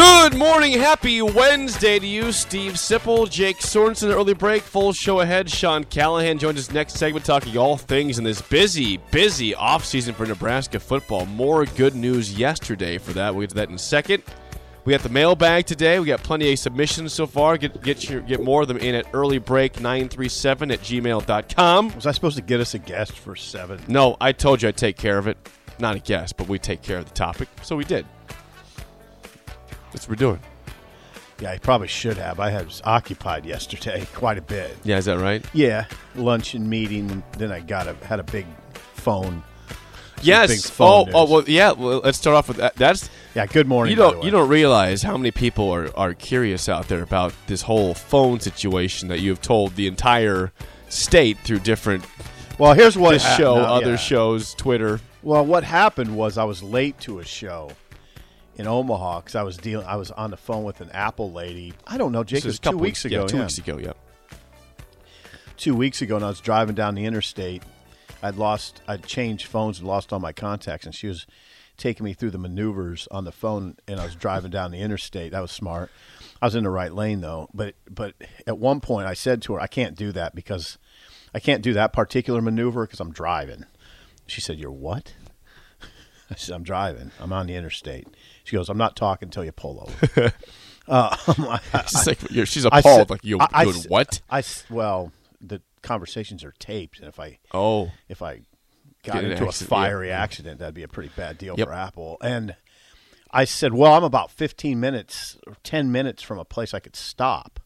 Good morning, happy Wednesday to you, Steve Sipple, Jake Sorensen. Early break, full show ahead. Sean Callahan joins us next segment, talking all things in this busy, busy offseason for Nebraska football. More good news yesterday for that. We'll get to that in a second. We got the mailbag today. We got plenty of submissions so far. Get get your, get more of them in at earlybreak937 at gmail.com. Was I supposed to get us a guest for seven? No, I told you I'd take care of it. Not a guest, but we take care of the topic. So we did. That's what we're doing. Yeah, I probably should have. I was occupied yesterday quite a bit. Yeah, is that right? Yeah, lunch and meeting, and then I got a had a big phone. big Yes. phone Oh, oh, news. well, yeah. Well, let's start off with that. That's Yeah, good morning. you by the don't way. you don't realize how many people are are curious out there about this whole phone situation that you have told the entire state through different Well, here's what this hap- show, no, other yeah. shows, Twitter. Well, what happened was I was late to a show in Omaha because I was dealing. I was on the phone with an Apple lady. I don't know, Jake. This It was a two couple weeks ago. Yeah, two yeah. weeks ago. Yeah. two weeks ago, and I was driving down the interstate. I'd lost, I'd changed phones and lost all my contacts, and she was taking me through the maneuvers on the phone, and I was driving down the interstate. That was smart. I was in the right lane though, but but at one point I said to her, "I can't do that because I can't do that particular maneuver because I'm driving." She said, "You're what?" I said, "I'm driving. I'm on the interstate." She goes, "I'm not talking until you pull over." uh, I- She's like, you're, she's appalled. said- like you I- I doing what? I well, the conversations are taped, and if I Oh, if I got into a accident, fiery yeah. accident, that'd be a pretty bad deal Yep. for Apple. And I said, "Well, I'm about 15 minutes or 10 minutes from a place I could stop,"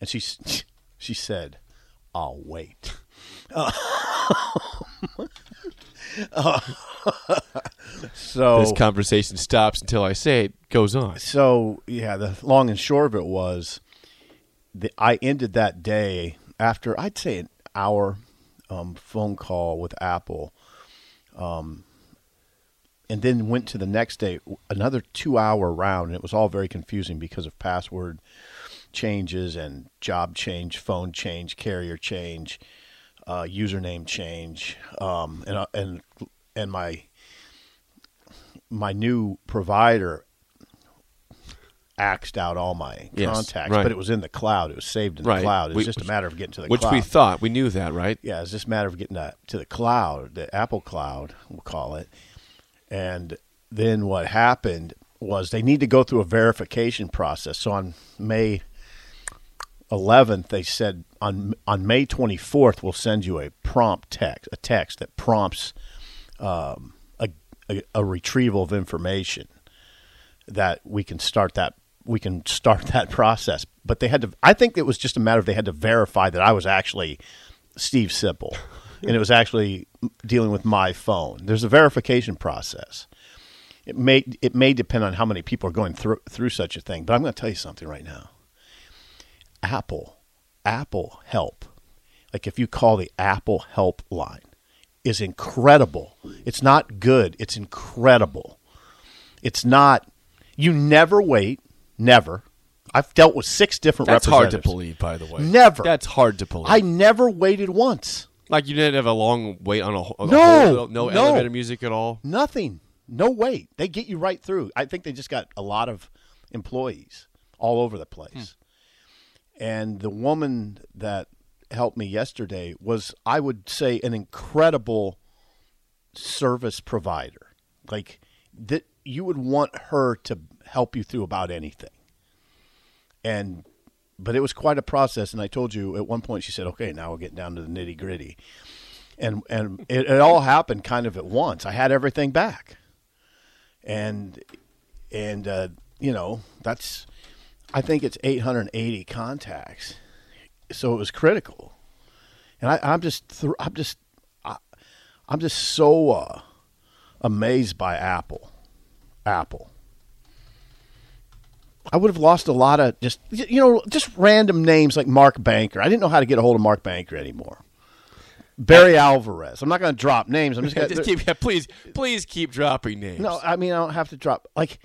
and she she said, "I'll wait." Uh, so this conversation stops until I say it goes on. so yeah, the long and short of it was, the, I ended that day after I'd say an hour um, phone call with Apple, um, and then went to the next day another two hour round, and it was all very confusing because of password changes and job change, phone change, carrier change, uh, username change, um, and uh, and and my my new provider axed out all my Yes, contacts, right. but it was in the cloud. It was saved in the Right. cloud. It's We- just a matter of getting to the Which cloud. Which we thought we knew that, right? yeah, it's just a matter of getting that to the cloud, the Apple cloud, we'll call it. And then what happened was they need to go through a verification process. So on May 11th, they said on on May 24th, we'll send you a prompt text, a text that prompts um, a, a, a retrieval of information that we can start that we can start that process. But they had to. I think it was just a matter of they had to verify that I was actually Steve Sipple, and it was actually dealing with my phone. There's a verification process. It may it may depend on how many people are going through through such a thing. But I'm going to tell you something right now. Apple, Apple Help, like if you call the Apple Help line, is incredible. It's not good. It's incredible. It's not. You never wait. Never. I've dealt with six different That's hard to believe, by the way. Never. That's hard to believe. I never waited once. like you didn't have a long wait on a, on a whole- no, no. elevator music at all. Nothing. No wait. They get you right through. I think they just got a lot of employees all over the place. Hmm. And the woman that helped me yesterday was, I would say, an incredible service provider. Like that, you would want her to help you through about anything. And, but it was quite a process. And I told you at one point, she said, "Okay, now we're getting down to the nitty gritty." And and it, it all happened kind of at once. I had everything back, and and uh, you know that's I think it's 880 contacts so it was critical, and I, I'm just thr I'm just I, I'm just so uh, amazed by Apple. Apple. I would have lost a lot of just you know just random names like Mark Banker. I didn't know how to get a hold of Mark Banker anymore. Barry Alvarez. I'm not going to drop names. I'm just going to keep, yeah, please, please keep dropping names. no. I mean, I don't have to drop like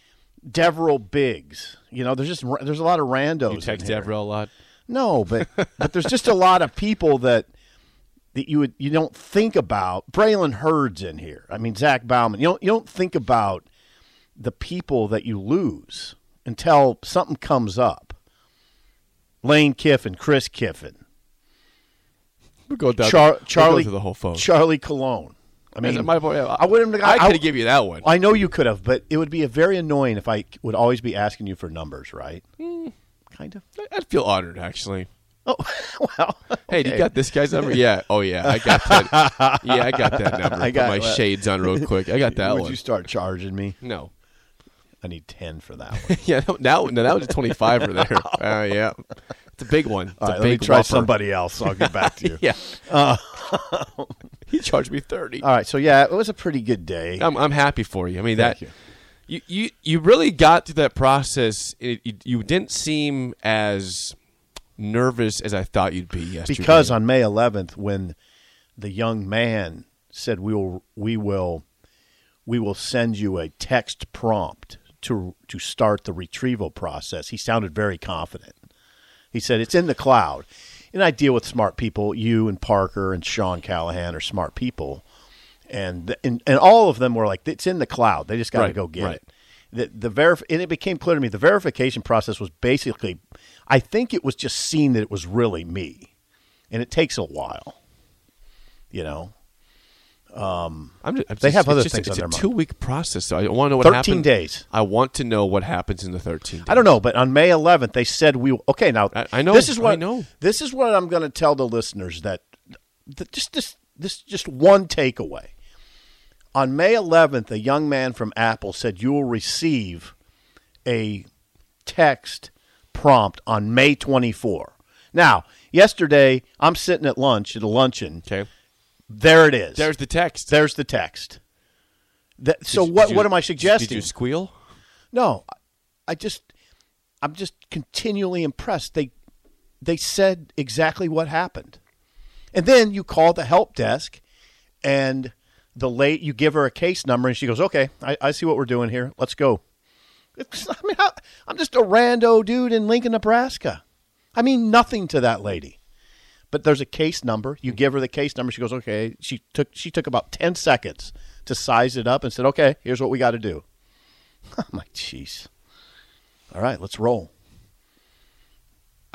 Deverell Biggs. You know, there's just there's a lot of randos. you text. Deverell a lot. No, but but there's just a lot of people that that you would you don't think about. Braylon Heard's in here. I mean Zach Bauman. You don't you don't think about the people that you lose until something comes up. Lane Kiffin, Chris Kiffin, We'll go down. Char- we'll go Charlie the whole phone. Charlie Cologne. I mean, my boy, I wouldn't. I I could have give you that one. I know you could have, but it would be a very annoying if I would always be asking you for numbers, right? Hmm. Kind of. I'd feel honored actually. Oh well. Hey, do you got this guy's number? Yeah. Oh yeah, I got that. yeah, I got that number. I got Put my it. shades on real quick. I got that Would one. you start charging me? no. I need ten for that one. Yeah, no, now no, that was a twenty-five for there. Uh, yeah, it's a big one. It's All a right, let me big try whopper. somebody else. I'll get back to you. Yeah. he charged me thirty. All right, so yeah, it was a pretty good day. I'm I'm happy for you. I mean that Thank you. You you you really got through that process. It, you, you didn't seem as nervous as I thought you'd be yesterday. because on May 11th, when the young man said we will we will we will send you a text prompt to to start the retrieval process, he sounded very confident. He said it's in the cloud. And I deal with smart people. You and Parker and Sean Callahan are smart people, and and, and all of them were like, "It's in the cloud. They just got to Right, go get right. it." The the verif- and it became clear to me the verification process was basically, I think it was just seeing that it was really me, and it takes a while. You know, um, I'm just, I'm They just- have other just, things It's a mind. two-week process, so I want to know what 13 happened. days. I want to know what happens in the 13 days. I don't know, but on May 11th they said we. Okay, now I- I know, This is what I know. This is what I'm going to tell the listeners that, that just this this just one takeaway. On May 11th, a young man from Apple said you will receive a text prompt on May 24. Now, yesterday I'm sitting at lunch at a luncheon. Okay. There it is. There's the text. There's the text. That, so Did what? did you- what am I suggesting? Did you squeal? No, I just, I'm just continually impressed. They, they said exactly what happened, and then you call the help desk, and the late you give her a case number, and she goes, "Okay, I, I see what we're doing here. Let's go." It's, I mean, I, I'm just a rando dude in Lincoln, Nebraska. I mean nothing to that lady. But there's a case number. You give her the case number. She goes, "Okay." She took she took about ten seconds to size it up and said, "Okay, here's what we got to do." I'm like, jeez. All right, let's roll.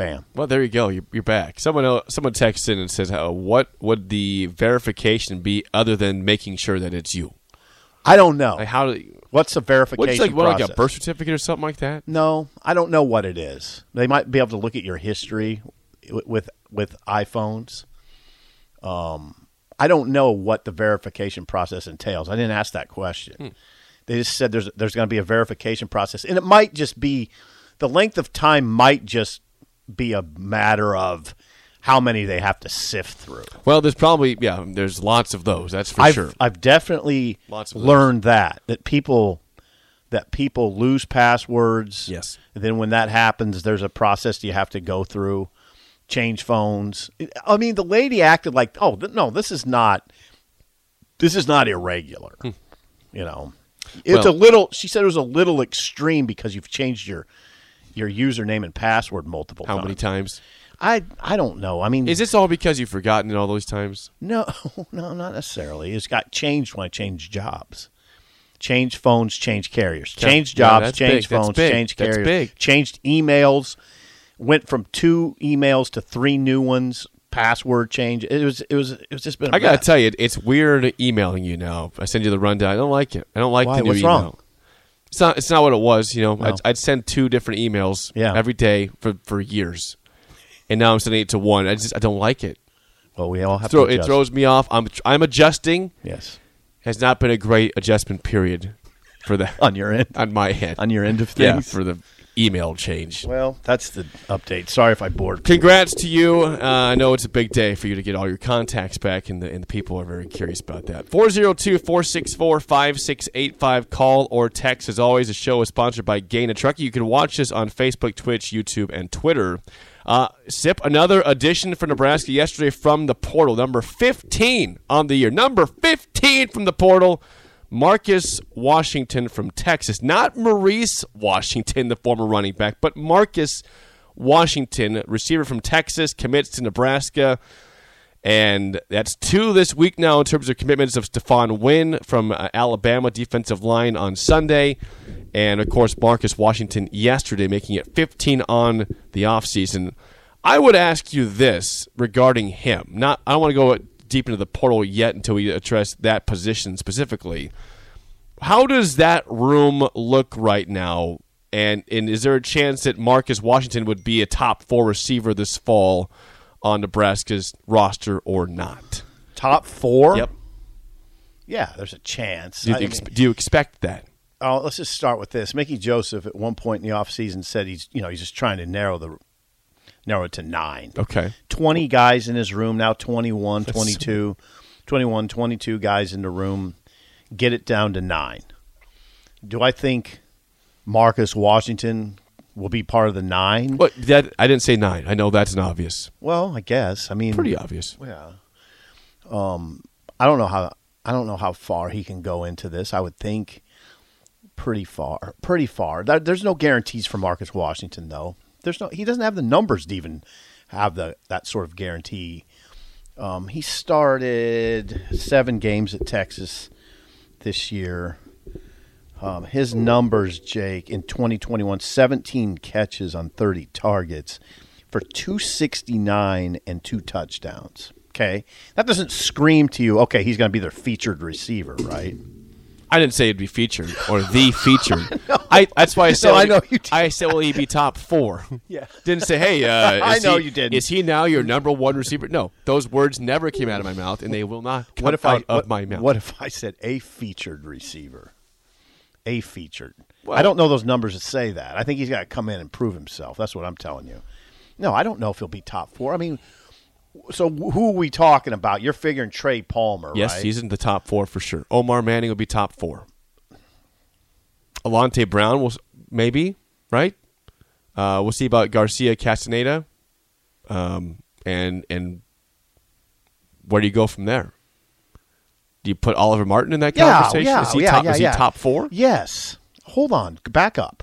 Bam. Well, there you go. You're, you're back. Someone else, someone texts in and says, uh, "What would the verification be other than making sure that it's you? I don't know. Like how do? What's the verification What's like what, like a birth certificate or something like that? no, I don't know what it is. They might be able to look at your history with with, with iPhones. Um, I don't know what the verification process entails. I didn't ask that question. Hmm. They just said there's there's going to be a verification process, and it might just be the length of time might just be a matter of how many they have to sift through. Well, there's probably yeah. There's lots of those. That's for I've, sure. I've definitely Lots of learned that that people that people lose passwords. Yes. And then when that happens, there's a process you have to go through, change phones. I mean, the lady acted like, oh th- no, this is not, this is not irregular. You know, it's Hmm. Well- a little. She said it was a little extreme because you've changed your your username and password multiple How times. many times? I I don't know. I mean, Is this all because you've forgotten it all those times? no, no, not necessarily. It's got changed when I changed jobs. Changed phones, changed carriers. Yeah, jobs, that's changed big. That's phones, big. changed That's carriers. big. Changed emails. Went from two emails to three new ones. Password change. It was. It was. It was just been. I I gotta tell you, it's weird emailing you now. I send you the rundown. I don't like it. I don't like Why? the new What's email. wrong? It's not. It's not what it was. You know, No. I'd, I'd send two different emails Yeah. every day for for years, and now I'm sending it to one. I just I don't like it. Well, we all have Throw, to. it throws me off. I'm I'm adjusting. Yes. Has not been a great adjustment period for the On your end. on my end. On your end of yeah, things. for the email change. Well, that's the update. Sorry if I bored. people. Congrats to you. Uh, I know it's a big day for you to get all your contacts back, and the, and the people are very curious about that. 402 464 5685. Call or text. As always, the show is sponsored by Gana Trucking. You can watch this on Facebook, Twitch, YouTube, and Twitter. Uh, Sip, another addition for Nebraska yesterday from the portal. Number 15 on the year. Number 15 from the portal. Marcus Washington from Texas. Not Maurice Washington, the former running back, but Marcus Washington, receiver from Texas, commits to Nebraska. And that's two this week now in terms of commitments of Stephon Wynn from uh, Alabama defensive line on Sunday. And of course, Marcus Washington yesterday, making it 15 on the offseason. I would ask you this regarding him. Not, I don't want to go deep into the portal yet until we address that position specifically. How does that room look right now? And, and is there a chance that Marcus Washington would be a top four receiver this fall on Nebraska's roster or not? Top four. Yep. Yeah, there's a chance. Do you, ex- mean- do you expect that? Oh, let's just start with this. Mickey Joseph at one point in the offseason said he's you know he's just trying to narrow the narrow it to nine. Okay. 20 guys in his room now 21 22 21 22 guys in the room. Get it down to 9 do i think marcus washington will be part of the 9 But that I didn't say nine. I know that's an obvious, well i guess. I mean pretty obvious. yeah. Um i don't know how i don't know how far he can go into this. I would think pretty far pretty far. There's no guarantees for marcus washington though there's no he doesn't have the numbers to even have the that sort of guarantee. Um, he started seven games at texas this year. Um, his numbers jake in 2021 17 catches on 30 targets for 269 and two touchdowns. Okay? That doesn't scream to you okay he's going to be their featured receiver right I didn't say it'd be featured or the featured. I, that's why I said. No, I know you did. I said, will he be top four? Yeah. Didn't say, hey. Uh, I know he- you didn't. Is he now your number one receiver? No, those words never came out of my mouth, and they will not come what if out I of my mouth. What if I said a featured receiver? A featured. Well- I don't know those numbers that say that. I think he's got to come in and prove himself. That's what I'm telling you. No, I don't know if he'll be top four. I mean, so who are we talking about? You're figuring Trey Palmer, yes, right? he's in the top four for sure. Omar Manning will be top four. Alante Brown will maybe right. Uh, we'll see about Garcia Castaneda, um, and and where do you go from there? Do you put Oliver Martin in that yeah, conversation? yeah, is he yeah, top? yeah, is he top four? Yes. Hold on, back up.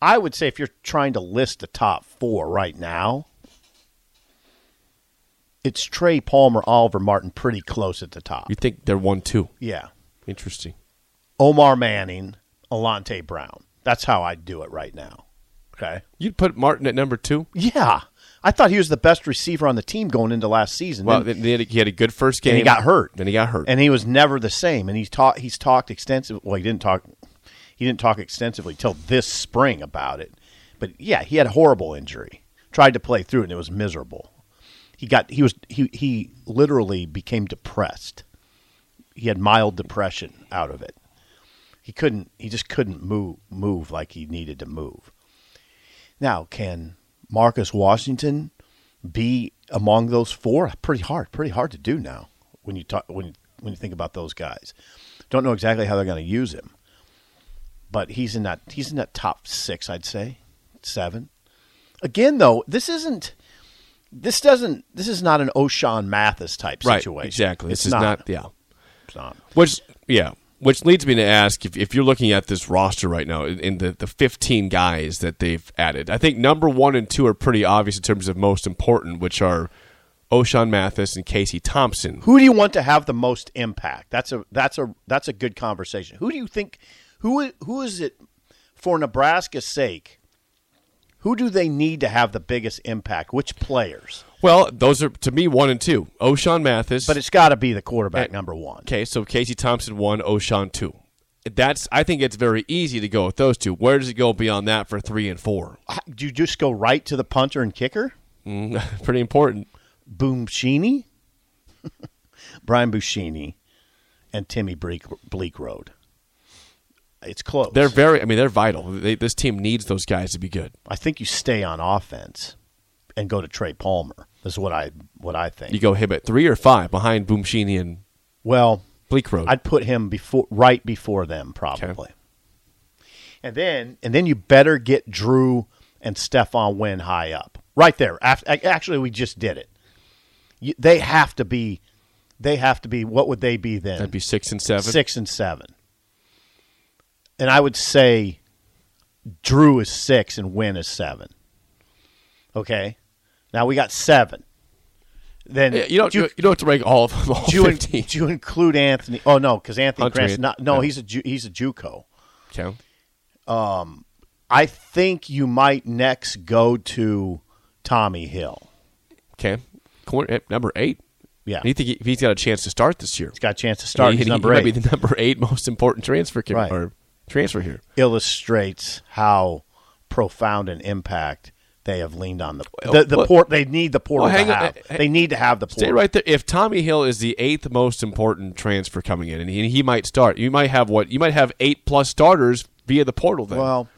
I would say if you're trying to list the top four right now, it's Trey Palmer, Oliver Martin, pretty close at the top. You think they're one two? Yeah. Interesting. Omar Manning, Alante Brown. That's how I'd do it right now. Okay. You'd put Martin at number two. Yeah. I thought he was the best receiver on the team going into last season. Well, Then- then he had a, he had a good first game. and he got hurt. Then he got hurt. And he was never the same. And he's taught he's talked extensively well, he didn't talk he didn't talk extensively till this spring about it. But yeah, he had a horrible injury. Tried to play through it and it was miserable. He got he was he he literally became depressed. He had mild depression out of it. He couldn't he just couldn't move move like he needed to move. Now, can Marcus Washington be among those four? Pretty hard, pretty hard to do now when you talk when when you think about those guys. Don't know exactly how they're going to use him, but he's in that he's in that top six, I'd say, seven. Again, though, this isn't. This doesn't. This is not an Ochaun Mathis type right. situation. Exactly. It's This is not. not. Yeah. It's not. Which yeah, which leads me to ask if, if you're looking at this roster right now in the the 15 guys that they've added. I think number 1 and 2 are pretty obvious in terms of most important, which are Ochaun Mathis and Casey Thompson. Who do you want to have the most impact? That's a that's a that's a good conversation. Who do you think who who is it for Nebraska's sake? Who do they need to have the biggest impact? Which players? Well, those are to me 1 and 2. Ochaun Mathis. But it's got to be the quarterback Eh, number 1. Okay, so Casey Thompson 1, Ochaun 2. That's I think it's very easy to go with those two. Where does it go beyond that for 3 and 4? Do you just go right to the punter and kicker? Mm, pretty important. Boomshini, Brian Buschini, and Timmy Bleak, Bleekrode. It's close. They're very. I mean, they're vital. They, this team needs those guys to be good. I think you stay on offense and go to Trey Palmer. This is what I what I think. You go him at three or five behind Boomshini and well, Bleekrode. I'd put him before right before them probably. And then and then you better get Drew and Stephon Wynn high up. Right there. After, actually we just did it. You, they have to be they have to be what would they be then? That'd be six and seven. Six and seven. And I would say Drew is six and Wynn is seven. Okay. Now we got seven. Then Yeah, you don't. do You, you don't have to rank all of them. All do you, do you include Anthony? Oh no, because Anthony Grant's not. No, Yeah. he's a Ju- he's a JUCO. Okay. Um, I think you might next go to Tommy Hill. Okay. Corner number eight. Yeah, You think he, he's got a chance to start this year? he's got a chance to start. He, He's he- number he eight. might be the number eight most important transfer Right. or transfer here. Illustrates how profound an impact they have leaned on the the, the well- port. They need the portal well, to on, have. uh, they need to have the portal. Stay right there. If Tommy Hill is the eighth most important transfer coming in, and he, he might start, you might have what? You might have eight plus starters via the portal then, Well,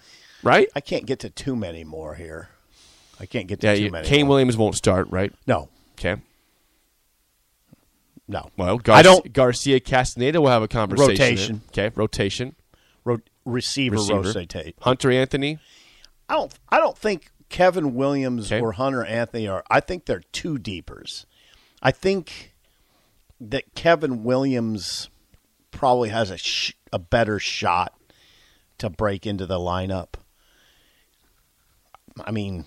right? I can't get to too many more here. I can't get to Yeah, too you, many. Kane more. Williams won't start, right? No, Okay. no. Well, Gar- I don't- Garcia Castaneda will have a conversation. Rotation. Okay, rotation. Ro- receiver, Receiver. Hunter Anthony. I don't. I don't think Kevin Williams Okay. or Hunter Anthony are. I think they're two deepers. I think that Kevin Williams probably has a sh- a better shot to break into the lineup. I mean,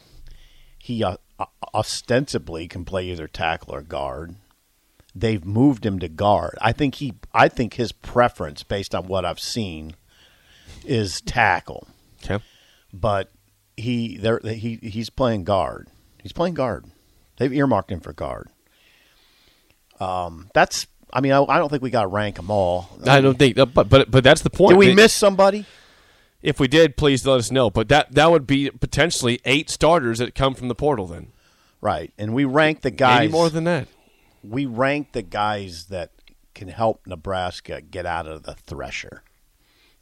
he uh, ostensibly can play either tackle or guard. They've moved him to guard. I think he. I think his preference, based on what I've seen, is tackle Okay. but he there he he's playing guard. He's playing guard. They've earmarked him for guard. Um, that's. I mean, I, I don't think we got to rank them all. I don't think, but but but that's the point. Did we That- miss somebody? If we did, please let us know. But that that would be potentially eight starters that come from the portal. Then Right, and we rank the guys. maybe more than that. we rank the guys that can help Nebraska get out of the thresher.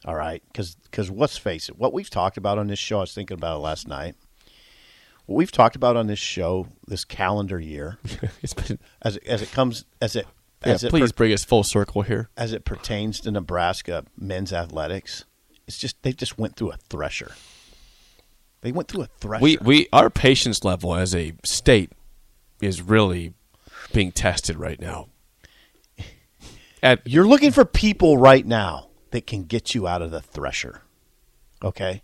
All right, because let's face it, what we've talked about on this show, I was thinking about it last night. What we've talked about on this show this calendar year, It's been, as it, as it comes, as it yeah, as it please per- bring us full circle here. as it pertains to Nebraska men's athletics, it's just they just went through a thresher. They went through a thresher. We we our patience level as a state is really being tested right now. At You're looking for people right now that can get you out of the thresher. Okay?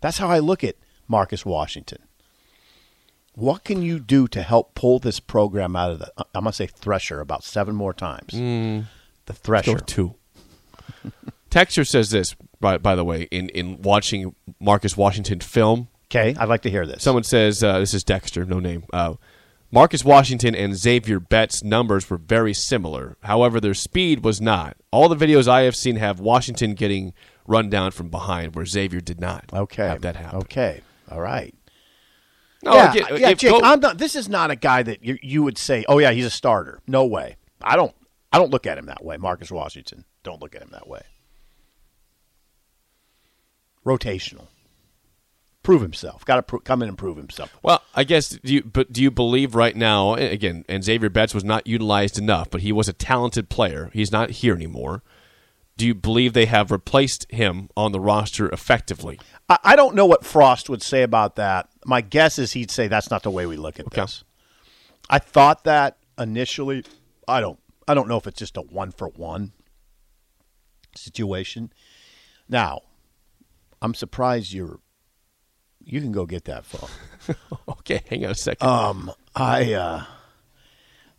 That's how I look at Marcus Washington. What can you do to help pull this program out of the I'm going to say thresher about 7 more times. The go thresher. two. Dexter says this by by the way in in watching Marcus Washington film. Okay, I'd like to hear this. Someone says uh, this is Dexter, no name. Uh, Marcus Washington and Xavier Betts' numbers were very similar. However, their speed was not. All the videos I have seen have Washington getting run down from behind, where Xavier did not. okay. have that happen. Okay. All right. No, yeah, again, yeah, Jake. go- I'm not. This is not a guy that you, you would say, "Oh yeah, he's a starter." No way. I don't. I don't look at him that way. Marcus Washington. Don't look at him that way. Rotational. Prove himself. Got to pro- come in and prove himself. Well, I guess do you but do you believe right now again? And Xavier Betts was not utilized enough, but he was a talented player. He's not here anymore. Do you believe they have replaced him on the roster effectively? I, I don't know what Frost would say about that. My guess is he'd say that's not the way we look at Okay. this. I thought that initially. I don't. I don't know if it's just a one for one situation. Now, I'm surprised you're. You can go get that phone. Okay, hang on a second. Um, I uh,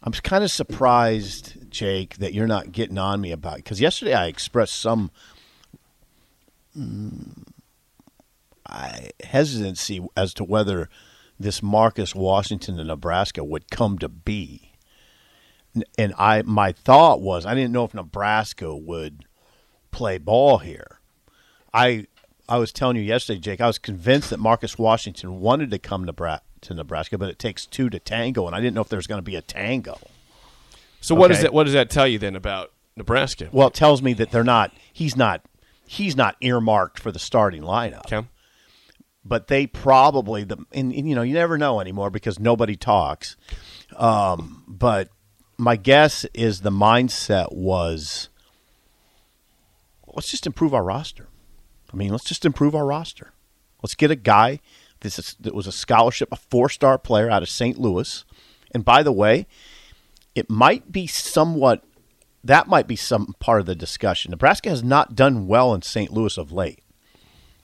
I'm kind of surprised, Jake, that you're not getting on me about because yesterday I expressed some mm, I, hesitancy as to whether this Marcus Washington in Nebraska would come to be, and I my thought was I didn't know if Nebraska would play ball here. I I was telling you yesterday, Jake. I was convinced that Marcus Washington wanted to come to, to Nebraska, but it takes two to tango, and I didn't know if there was going to be a tango. so what does that what does that tell you then about Nebraska? Well, it tells me that they're not. He's not. he's not earmarked for the starting lineup. Okay. But they probably the and, and, you know you never know anymore because nobody talks. Um, but my guess is the mindset was let's just improve our roster. I mean, let's just improve our roster. Let's get a guy this is, that was a scholarship, a four star player out of St. Louis. And by the way, it might be somewhat that might be some part of the discussion. Nebraska has not done well in St. Louis of late.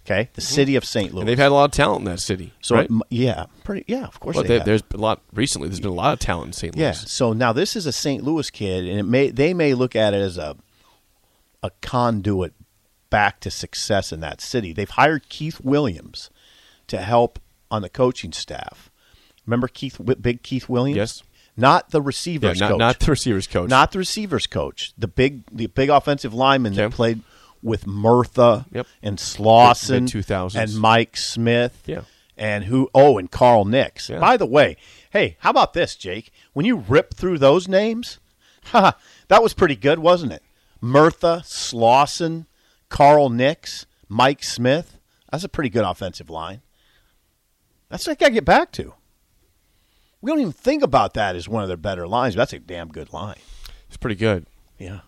Okay, the mm-hmm. city of St. Louis. And they've had a lot of talent in that city. So right? yeah, pretty yeah, of course. Well, they, there's been a lot recently. There's been a lot of talent in St. Louis. Yeah. So now this is a St. Louis kid, and it may they may look at it as a a conduit back to success in that city. They've hired Keith Williams to help on the coaching staff. Remember Keith, Big Keith Williams? Yes. Not the receivers yeah, not, coach. Not the receivers coach. Not the receivers coach. The big, the big offensive lineman okay. that played with Murtha yep. and Slauson Mid- and Mike Smith. Yeah. And who? Oh, and Carl Nix. Yeah. By the way, hey, how about this, Jake? When you rip through those names, that was pretty good, wasn't it? Murtha, Slauson, Carl Nix, Mike Smith. That's a pretty good offensive line. That's what I got to get back to. We don't even think about that as one of their better lines. But that's a damn good line. It's pretty good. Yeah.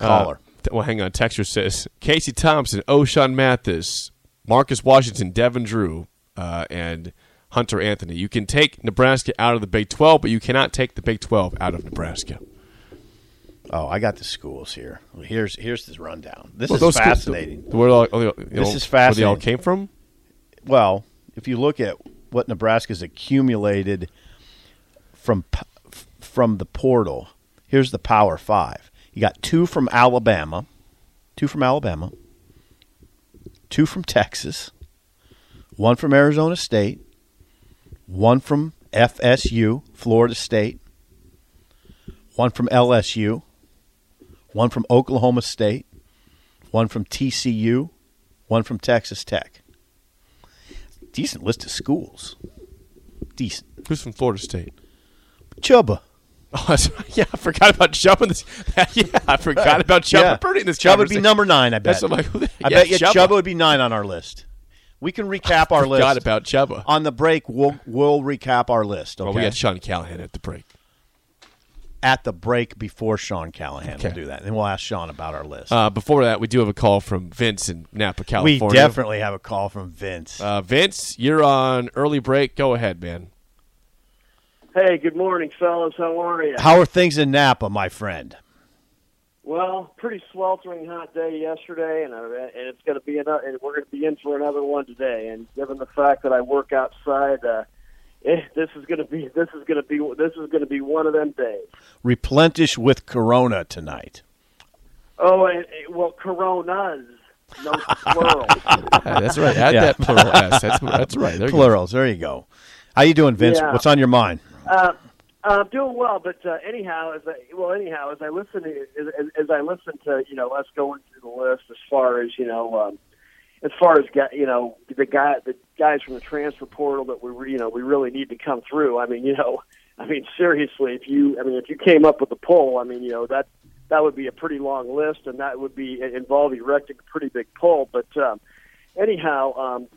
Uh, Caller. Uh, well, hang on. Dexter says Casey Thompson, Ochaun Mathis, Marcus Washington, Devin Drew, uh, and Hunter Anthony. You can take Nebraska out of the Big 12, but you cannot take the Big 12 out of Nebraska. Oh, I got the schools here. Here's here's this rundown. This well, is fascinating. Schools, where all, know, this is fascinating. Where they all came from? well, if you look at what Nebraska's accumulated from from the portal, here's the Power Five. You got two from Alabama, two from Alabama, two from Texas, one from Arizona State, one from FSU, Florida State, one from LSU, one from Oklahoma State, one from TCU, one from Texas Tech decent list of schools. Decent. Who's from Florida State? Chuba. Oh, yeah, I forgot about Chuba. This, yeah, I forgot about Chuba yeah. Purdy in this. Chuba would be number nine. I bet. Like, I yeah, bet you Chuba. Chuba. would be nine on our list. We can recap our list. Forgot about Chuba. On the break, we'll we'll recap our list. Okay. Well, we got Sean Callahan at the break. At the break before Sean Callahan, okay. we'll do that, and we'll ask Sean about our list. Uh, before that, we do have a call from Vince in Napa, California. We definitely have a call from Vince. Uh, Vince, you're on early break. Go ahead, man. Hey, good morning, fellas. How are you? How are things in Napa, my friend? Well, pretty sweltering hot day yesterday, and, uh, and it's going to be another. And we're going to be in for another one today. And given the fact that I work outside, uh, this is going to be this is going to be this is going to be one of them days. Replenish with Corona tonight. Oh, and, well, Coronas. No plural. that's right. Add yeah. that plural s. That's that's right. There Plurals. There you go. How you doing, Vince? Yeah. What's on your mind? Uh, I'm doing well, but uh, anyhow, as I well, anyhow, as I listen to as, as I listen to you know us going through the list as far as you know, um, as far as you know the guy the guys from the transfer portal that we you know we really need to come through. I mean, you know, I mean seriously, if you I mean if you came up with a poll, I mean you know that that would be a pretty long list, and that would be involve erecting a pretty big poll. But um, anyhow, um,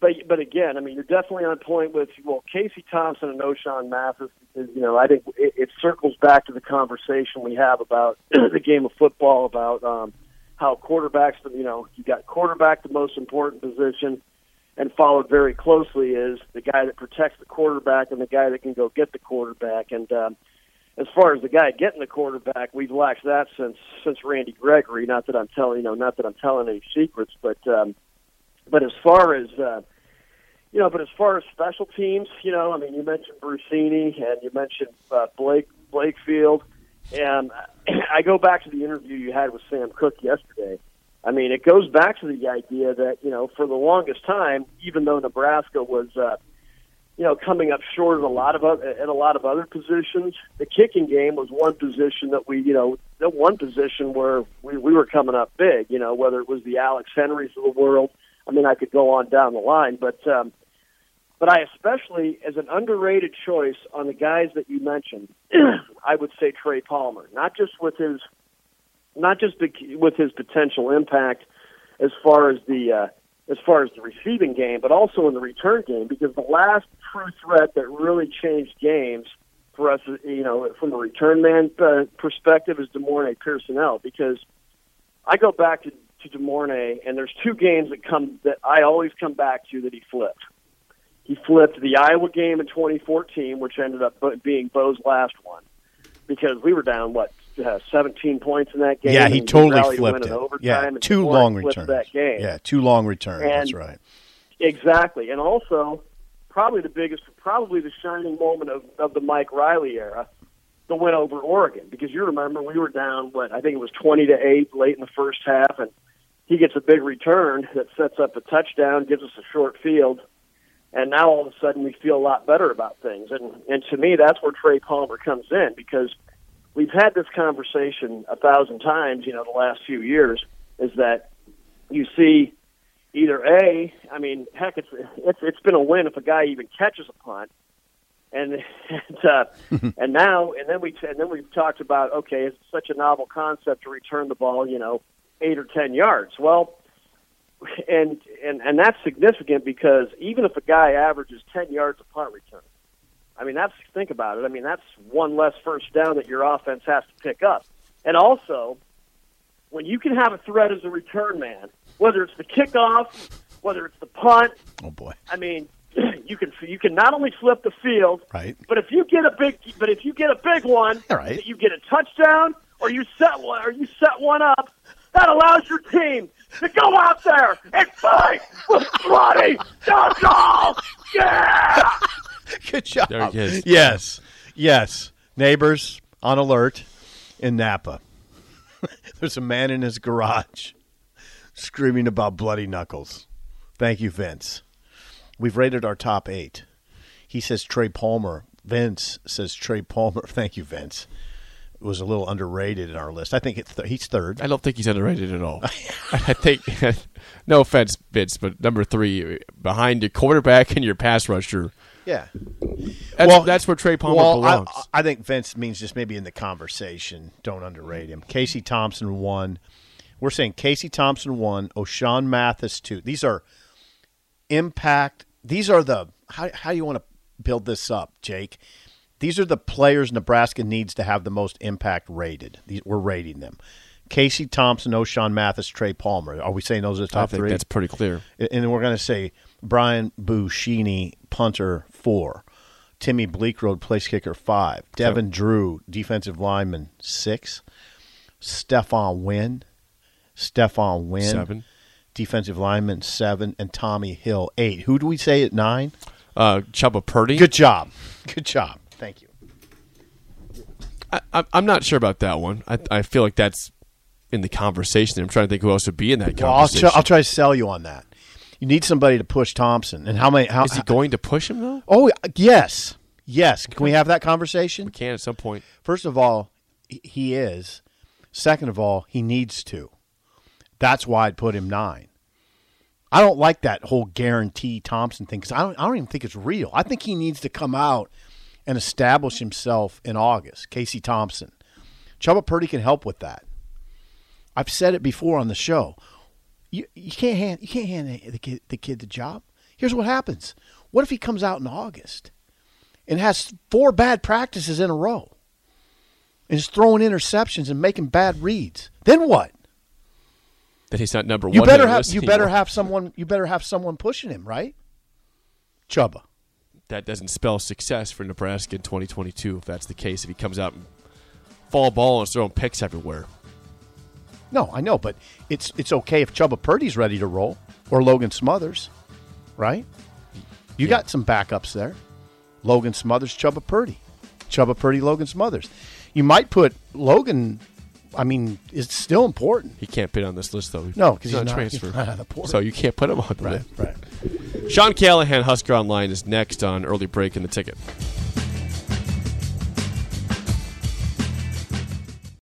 but but again, I mean, you're definitely on point with well, Casey Thompson and Ochaun Mathis. Because, you know, I think it, it circles back to the conversation we have about the game of football, about um, how quarterbacks. You know, you got quarterback, the most important position, and followed very closely is the guy that protects the quarterback and the guy that can go get the quarterback. And um, as far as the guy getting the quarterback, we've lacked that since since Randy Gregory. Not that I'm telling you know, not that I'm telling any secrets, but. Um, but as far as uh, you know, but as far as special teams, you know, I mean, you mentioned Brusini and you mentioned uh, Blake Blakefield, and I go back to the interview you had with Sam Koch yesterday. I mean, it goes back to the idea that you know, for the longest time, even though Nebraska was, uh, you know, coming up short at a lot of other, at a lot of other positions, the kicking game was one position that we, you know, the one position where we, we were coming up big. You know, whether it was the Alex Henerys of the world I mean, I could go on down the line, but um, but I especially, as an underrated choice on the guys that you mentioned, I would say Trey Palmer. Not just with his not just with his potential impact as far as the uh, as far as the receiving game, but also in the return game. Because the last true threat that really changed games for us, you know, from the return man uh, perspective, is De'Mornay Pierson-El. Because I go back to, to De'Mornay, and there's two games that come that I always come back to that he flipped. He flipped the Iowa game in 2014, which ended up being Bo's last one, because we were down what uh, 17 points in that game. Yeah, he totally to flipped it. Yeah, and two long returns. That game. Yeah, two long returns. That's right. Exactly, and also probably the biggest, probably the shining moment of, of the Mike Riley era, the win over Oregon. Because you remember we were down, what I think it was twenty to eight late in the first half, and he gets a big return that sets up a touchdown, gives us a short field, and now all of a sudden we feel a lot better about things. And and to me, that's where Trey Palmer comes in because we've had this conversation a thousand times, you know, the last few years, is that you see either a, I mean, heck, it's it's it's been a win if a guy even catches a punt, and and, uh, and now and then we and then we've talked about okay, it's such a novel concept to return the ball, you know, eight or ten yards. Well, and and and that's significant because even if a guy averages ten yards a punt return, I mean that's think about it. I mean that's one less first down that your offense has to pick up, and also when you can have a threat as a return man, whether it's the kickoff, whether it's the punt. Oh boy. I mean, you can you can not only flip the field, Right. but if you get a big but if you get a big one, All right. you get a touchdown or you set one or you set one up, that allows your team to go out there and fight with bloody knuckles. Yeah. Good job. There he is. Yes. Yes. Neighbors on alert in Napa. There's a man in his garage screaming about bloody knuckles. Thank you, Vince. We've rated our top eight. He says Trey Palmer. Vince says Trey Palmer. Thank you, Vince. Was a little underrated in our list. I think th- he's third. I don't think he's underrated at all. I think, no offense, Vince, but number three behind your quarterback and your pass rusher. Yeah. That's, that's where Trey Palmer well, belongs. I, I think Vince means just maybe in the conversation. Don't underrate him. Casey Thompson one. We're saying Casey Thompson one. Ochaun Mathis two. These are impact. These are the how how do you want to build this up, Jake? These are the players Nebraska needs to have the most impact rated. These, we're rating them. Casey Thompson, Ochaun Mathis, Trey Palmer. Are we saying those are the top three? that's pretty clear. and we're going to say Brian Buschini, punter four, Timmy Bleekrode, place kicker five, Devin Drew, defensive lineman six, Stephon Wynn, Stephon Wynn, Seven. defensive lineman seven, and Tommy Hill eight. Who do we say at nine? Uh, Chuba Purdy. Good job, good job. Thank you. I, I'm- I'm not sure about that one. I, I feel like that's in the conversation. I'm trying to think who else would be in that Well, I'll, conversation. try, I'll try to sell you on that. You need somebody to push Thompson, and how many? How, Is he going to push him though? Oh yes, yes. Can we have that conversation? We can at some point. First of all, he- he is. Second of all, he needs to. That's why I'd put him nine. I don't like that whole guarantee Thompson thing because I don't. I don't even think it's real. I think he needs to come out and establish himself in August. Casey Thompson, Chuba Purdy can help with that. I've said it before on the show. You, you can't hand you can't hand the kid, the kid the job. Here's what happens. What if he comes out in August and has four bad practices in a row? and is throwing interceptions and making bad reads. Then what? That he's not number You one. better on the have you better have someone you better have someone pushing him, right? Chuba. That doesn't spell success for Nebraska in 2022. If that's the case, if he comes out and fall ball and throwing picks everywhere. No, I know, but it's it's okay if Chuba Purdy's ready to roll or Logan Smothers, right? You got some backups there. Logan Smothers, Chuba Purdy. Chuba Purdy, Logan Smothers. You might put Logan I mean, it's still important. He can't be on this list though. No, 'cause he's not transfer. he's not on the portal. So you can't put him on the Right, list. right. Sean Callahan, Husker Online, is next on early break in the ticket.